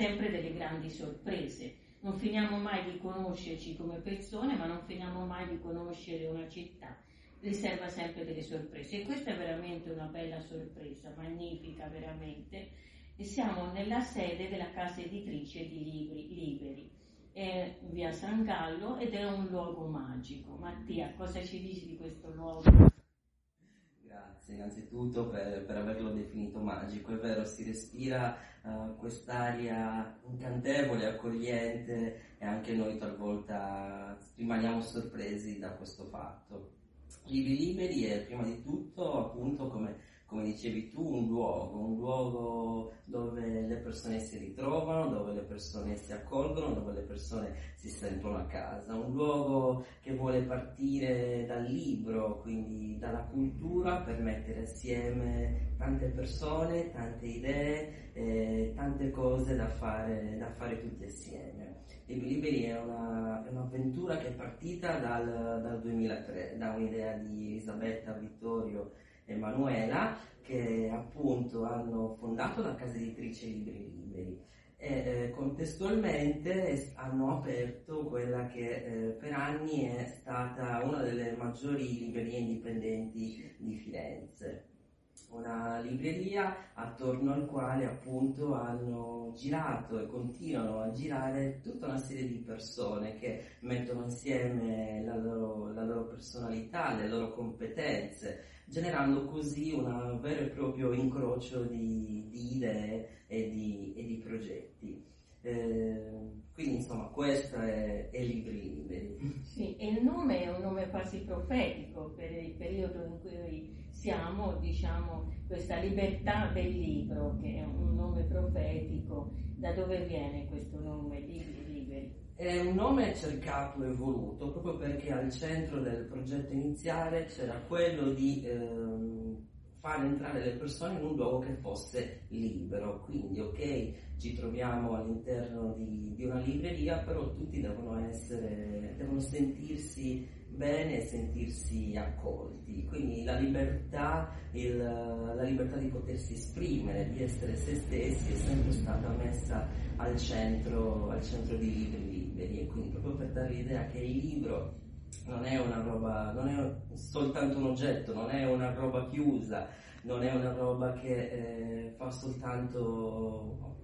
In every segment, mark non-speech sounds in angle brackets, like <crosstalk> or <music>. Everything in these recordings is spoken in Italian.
sempre delle grandi sorprese. Non finiamo mai di conoscerci come persone, ma non finiamo mai di conoscere una città. Riserva sempre delle sorprese e questa è veramente una bella sorpresa, magnifica veramente. E siamo nella sede della casa editrice di Libri Liberi, è via San Gallo ed è un luogo magico. Mattia, cosa ci dici di questo luogo? Grazie innanzitutto per, per averlo definito magico, è vero, si respira uh, quest'aria incantevole, accogliente e anche noi talvolta rimaniamo sorpresi da questo fatto. Libri Liberi è prima di tutto appunto come, come dicevi tu un luogo, un luogo dove le persone si ritrovano, dove le persone si accolgono, dove le persone si sentono a casa, un luogo che vuole partire dal libro, quindi dalla cultura per mettere assieme tante persone, tante idee, eh, tante cose da fare, da fare tutti assieme. Libri Liberi è, una, è un'avventura che è partita dal, dal 2003, da un'idea di Elisabetta Vittorio e Manuela che appunto hanno fondato la casa editrice Libri Liberi e eh, contestualmente hanno aperto quella che eh, per anni è stata una delle maggiori librerie indipendenti di Firenze. Una libreria attorno al quale appunto hanno girato e continuano a girare tutta una serie di persone che mettono insieme la loro, la loro personalità, le loro competenze, generando così un vero e proprio incrocio di, di idee e di, e di progetti. Eh, quindi insomma questo è, è Libri Liberi. Sì, e il nome è un nome quasi profetico per il periodo in cui siamo, diciamo, questa libertà del libro, che è un nome profetico. Da dove viene questo nome, Libri? È un nome cercato e voluto proprio perché al centro del progetto iniziale c'era quello di ehm, far entrare le persone in un luogo che fosse libero. Quindi, ok, ci troviamo all'interno di, di una libreria, però tutti devono essere, devono sentirsi bene sentirsi accolti. Quindi la libertà, il, la libertà di potersi esprimere, di essere se stessi è sempre stata messa al centro, al centro di libri liberi e quindi proprio per dare l'idea che il libro non è una roba, non è soltanto un oggetto, non è una roba chiusa, non è una roba che eh, fa soltanto,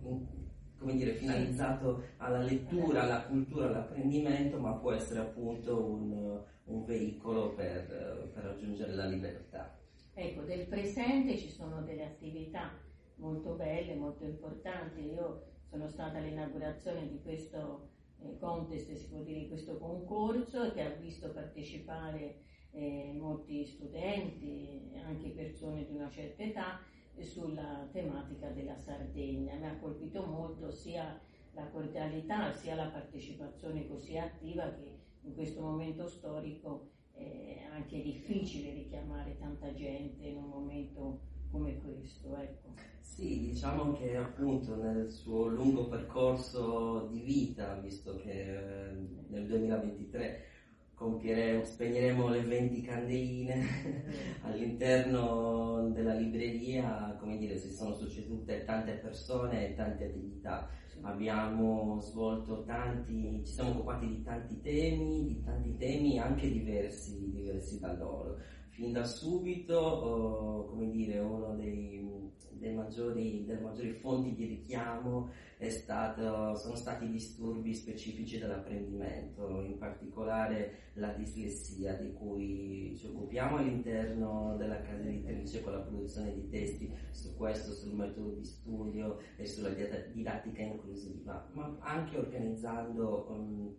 come dire, finalizzato alla lettura, alla cultura, all'apprendimento, ma può essere appunto un, un veicolo per, per raggiungere la libertà. Ecco, del presente ci sono delle attività molto belle, molto importanti. Io sono stata all'inaugurazione di questo eh, contest, si può dire, questo concorso che ha visto partecipare eh, molti studenti, anche persone di una certa età, sulla tematica della Sardegna. Mi ha colpito molto sia la cordialità sia la partecipazione così attiva che in questo momento storico è anche difficile richiamare tanta gente in un momento come questo. Ecco. Sì, diciamo che appunto nel suo lungo percorso di vita, visto che nel 2023 compieremo, spegneremo le 20 candeline <laughs> all'interno della libreria, come dire, si sono succedute tante persone e tante attività. Abbiamo svolto tanti, ci siamo occupati di tanti temi, di tanti temi anche diversi, diversi da loro. Fin da subito, oh, come dire, uno dei, dei maggiori, delle maggiori fonti di richiamo stato, sono stati disturbi specifici dell'apprendimento, in particolare la dislessia di cui ci occupiamo all'interno della casa editrice con la produzione di testi su questo, sul metodo di studio e sulla didattica inclusiva, ma anche organizzando um,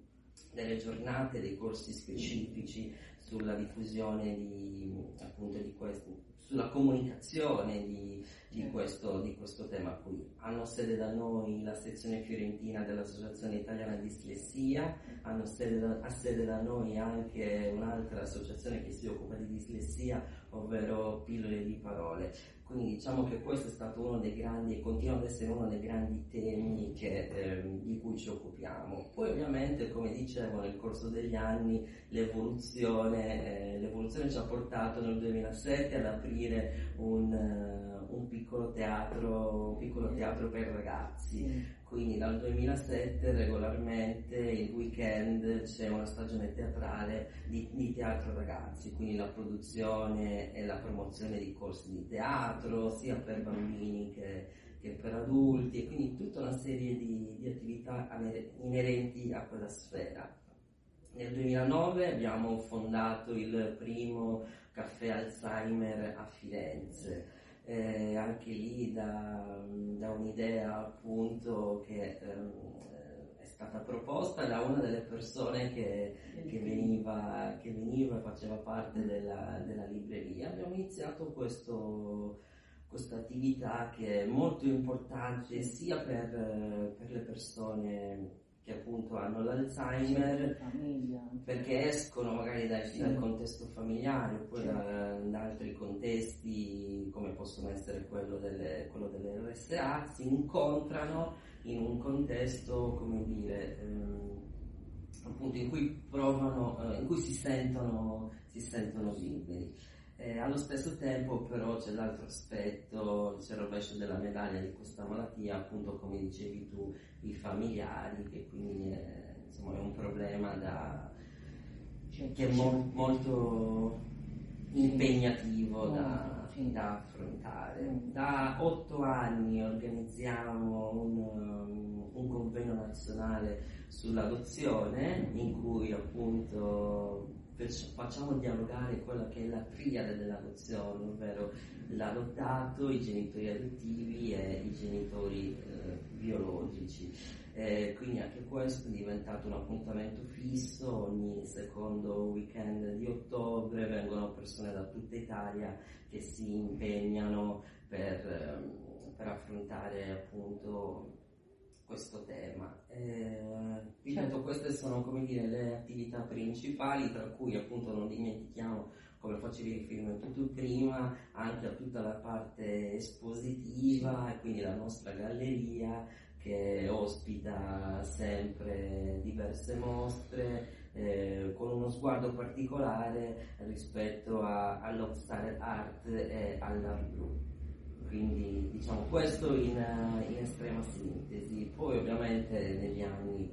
delle giornate, dei corsi specifici sulla diffusione di, appunto, di questi, sulla comunicazione di, di, questo, di, questo, tema qui. Hanno sede da noi la sezione fiorentina dell'Associazione Italiana di Dislessia, hanno sede da, ha sede da noi anche un'altra associazione che si occupa di dislessia, ovvero Pillole di Parole. Quindi diciamo che questo è stato uno dei grandi e continua ad essere uno dei grandi temi che, eh, di cui ci occupiamo. Poi ovviamente, come dicevo, nel corso degli anni l'evoluzione, eh, l'evoluzione ci ha portato nel 2007 ad aprire un, uh, un, piccolo teatro, un piccolo teatro per ragazzi. Quindi dal 2007 regolarmente il weekend c'è una stagione teatrale di, di, teatro ragazzi, quindi la produzione e la promozione di corsi di teatro sia per bambini che, che per adulti e quindi tutta una serie di, di attività inerenti a quella sfera. Nel 2009 abbiamo fondato il primo caffè Alzheimer a Firenze eh, anche lì da, da, un'idea appunto che eh, è stata proposta da una delle persone che, che, veniva, che veniva, faceva parte della, della libreria. Abbiamo iniziato questo, questa attività che è molto importante sia per, per le persone che appunto hanno l'Alzheimer perché escono magari dal, sì. dal contesto familiare oppure da, da, altri contesti come possono essere quello delle, quello delle RSA, si incontrano in un contesto, come dire, ehm, appunto in cui provano, eh, in cui si sentono, si sentono liberi. Eh, allo stesso tempo però c'è l'altro aspetto, c'è il rovescio della medaglia di questa malattia, appunto come dicevi tu, i familiari, che quindi è, insomma, è un problema da, che è mo- molto impegnativo da, da, affrontare. Mm. Da otto anni organizziamo un, un convegno nazionale sull'adozione in cui appunto facciamo dialogare quella che è la triade dell'adozione, ovvero l'adottato, i genitori adottivi e i genitori eh, biologici. Eh, quindi anche questo è diventato un appuntamento fisso, ogni secondo weekend di ottobre vengono persone da tutta Italia che si impegnano per, ehm, per affrontare appunto questo tema. Eh, certo. queste sono dire, le attività principali, tra cui appunto non dimentichiamo, come facevi riferimento tu prima, anche a tutta la parte espositiva e quindi la nostra galleria che ospita sempre diverse mostre eh, con uno sguardo particolare rispetto a, all'Obstacle Art e all'Art Blu quindi diciamo questo in, in, estrema sintesi. Poi ovviamente negli anni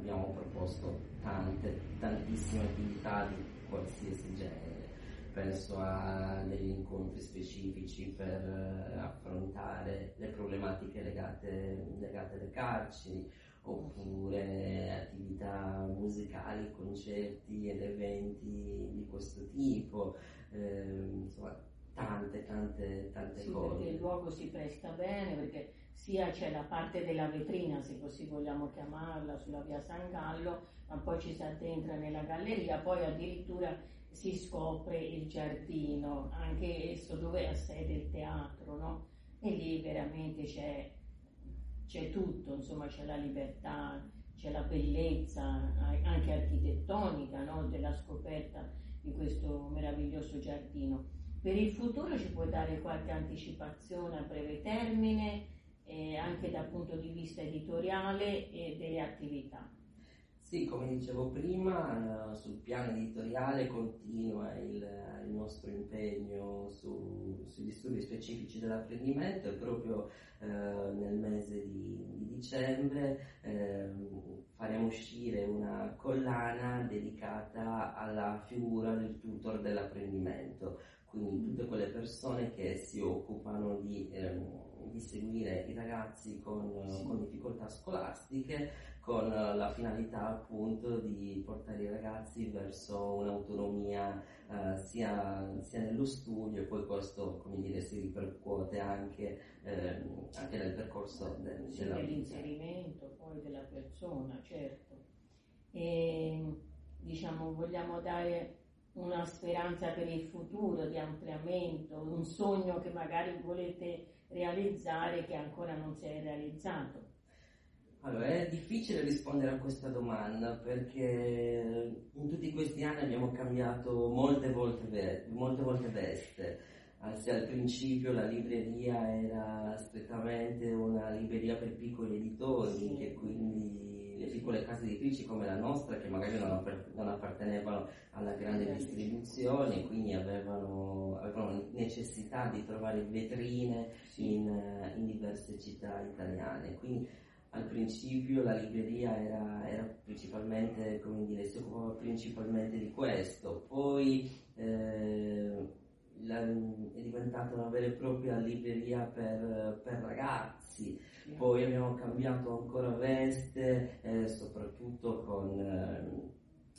abbiamo proposto tante, tantissime attività di qualsiasi genere, penso a degli incontri specifici per affrontare le problematiche legate, legate alle carceri, oppure attività musicali, concerti ed eventi di questo tipo. Eh, insomma, tante, tante, tante sì, cose. Perché il luogo si presta bene, perché sia c'è la parte della vetrina, se così vogliamo chiamarla, sulla via San Gallo, ma poi ci si addentra nella galleria, poi addirittura si scopre il giardino, anche esso dove ha sede il teatro, no? E lì veramente c'è, c'è tutto, insomma c'è la libertà, c'è la bellezza anche architettonica no? della scoperta di questo meraviglioso giardino. Per il futuro ci puoi dare qualche anticipazione a breve termine, eh, anche dal punto di vista editoriale e delle attività? Sì, come dicevo prima, sul piano editoriale continua il, il nostro impegno su, sugli studi specifici dell'apprendimento e proprio eh, nel mese di, di dicembre eh, faremo uscire una collana dedicata alla figura del tutor dell'apprendimento, quindi tutte quelle persone che si occupano di, ehm, di seguire i ragazzi con, con difficoltà scolastiche con la finalità appunto di portare i ragazzi verso un'autonomia eh, sia, sia, nello studio e poi questo come dire si ripercuote anche, eh, anche nel percorso de, sì, dell'inserimento poi della persona certo. E diciamo vogliamo dare una speranza per il futuro di ampliamento un sogno che magari volete realizzare che ancora non si è realizzato allora, è difficile rispondere a questa domanda perché in tutti questi anni abbiamo cambiato molte volte, molte volte veste. Anzi, al principio la libreria era strettamente una libreria per piccoli editori, sì. che quindi le piccole case editrici come la nostra, che magari non, non appartenevano alla grande distribuzione, quindi avevano, avevano, necessità di trovare vetrine in, in diverse città italiane. Quindi, al principio la libreria era, era principalmente, come dire, si occupava principalmente di questo, poi eh, la, è diventata una vera e propria libreria per, per ragazzi, poi abbiamo cambiato ancora veste, eh, soprattutto con, eh,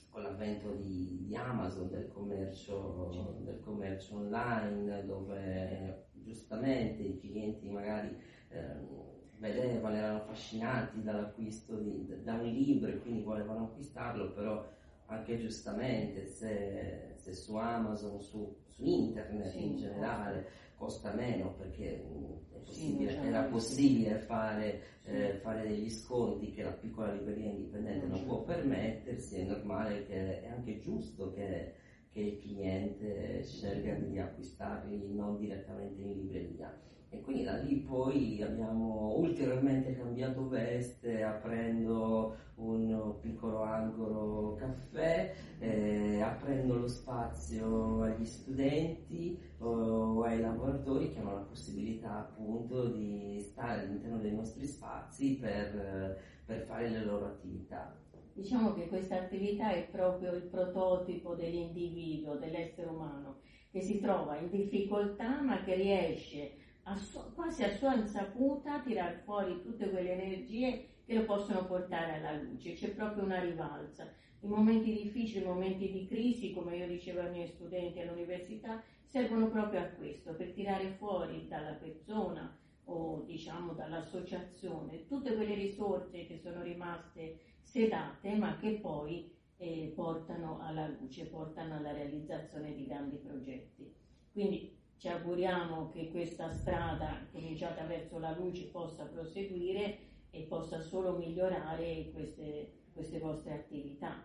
con l'avvento di, di, Amazon, del commercio, del commercio online, dove giustamente i clienti magari ehm, vedevano, erano affascinati dall'acquisto di, da un libro e quindi volevano acquistarlo, però anche giustamente se, se su Amazon, su, su internet sì, in generale costa. meno perché mm, possibile, sì, era possibile fare, sì. eh, fare, degli sconti che la piccola libreria indipendente non, non può permettersi, è normale che è anche giusto che, che il cliente scelga di acquistarli non direttamente in libreria e quindi da lì poi abbiamo ulteriormente cambiato veste aprendo un piccolo angolo caffè, eh, aprendo lo spazio agli studenti o ai lavoratori che hanno la possibilità appunto di stare all'interno dei nostri spazi per, per fare le loro attività. Diciamo che questa attività è proprio il prototipo dell'individuo, dell'essere umano, che si trova in difficoltà ma che riesce a su, quasi a sua insaputa tirar fuori tutte quelle energie che lo possono portare alla luce, c'è proprio una rivalsa. I momenti difficili, i momenti di crisi, come io dicevo ai miei studenti all'università, servono proprio a questo, per tirare fuori dalla persona o diciamo dall'associazione tutte quelle risorse che sono rimaste sedate ma che poi eh, portano alla luce, portano alla realizzazione di grandi progetti. Quindi ci auguriamo che questa strada cominciata verso la luce possa proseguire e possa solo migliorare queste, queste vostre attività.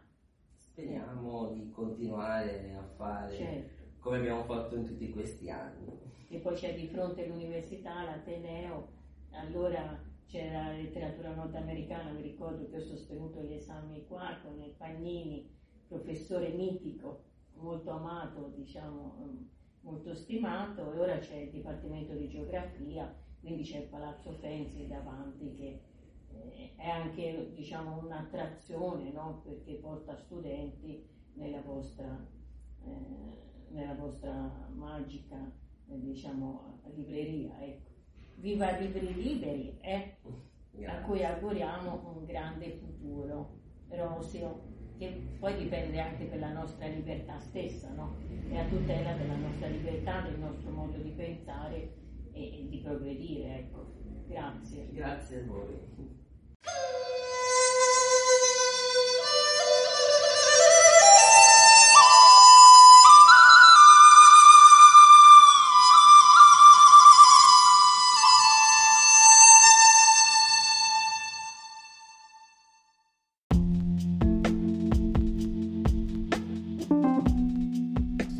Speriamo di continuare a fare certo. come abbiamo fatto in tutti questi anni. E poi c'è di fronte l'università, l'Ateneo, allora c'era la letteratura nordamericana, mi ricordo che ho sostenuto gli esami qua con il Pagnini, professore mitico, molto amato, diciamo, molto stimato e ora c'è il Dipartimento di Geografia, quindi c'è il Palazzo Fenzi davanti che eh, è anche diciamo, un'attrazione no? perché porta studenti nella vostra, eh, nella vostra magica eh, diciamo, libreria. Ecco. Viva Libri Liberi, a cui auguriamo un grande futuro. Rosio che poi dipende anche per la nostra libertà stessa, no? È a tutela della nostra libertà, del nostro modo di pensare e, e di progredire, ecco. Grazie. Grazie a voi.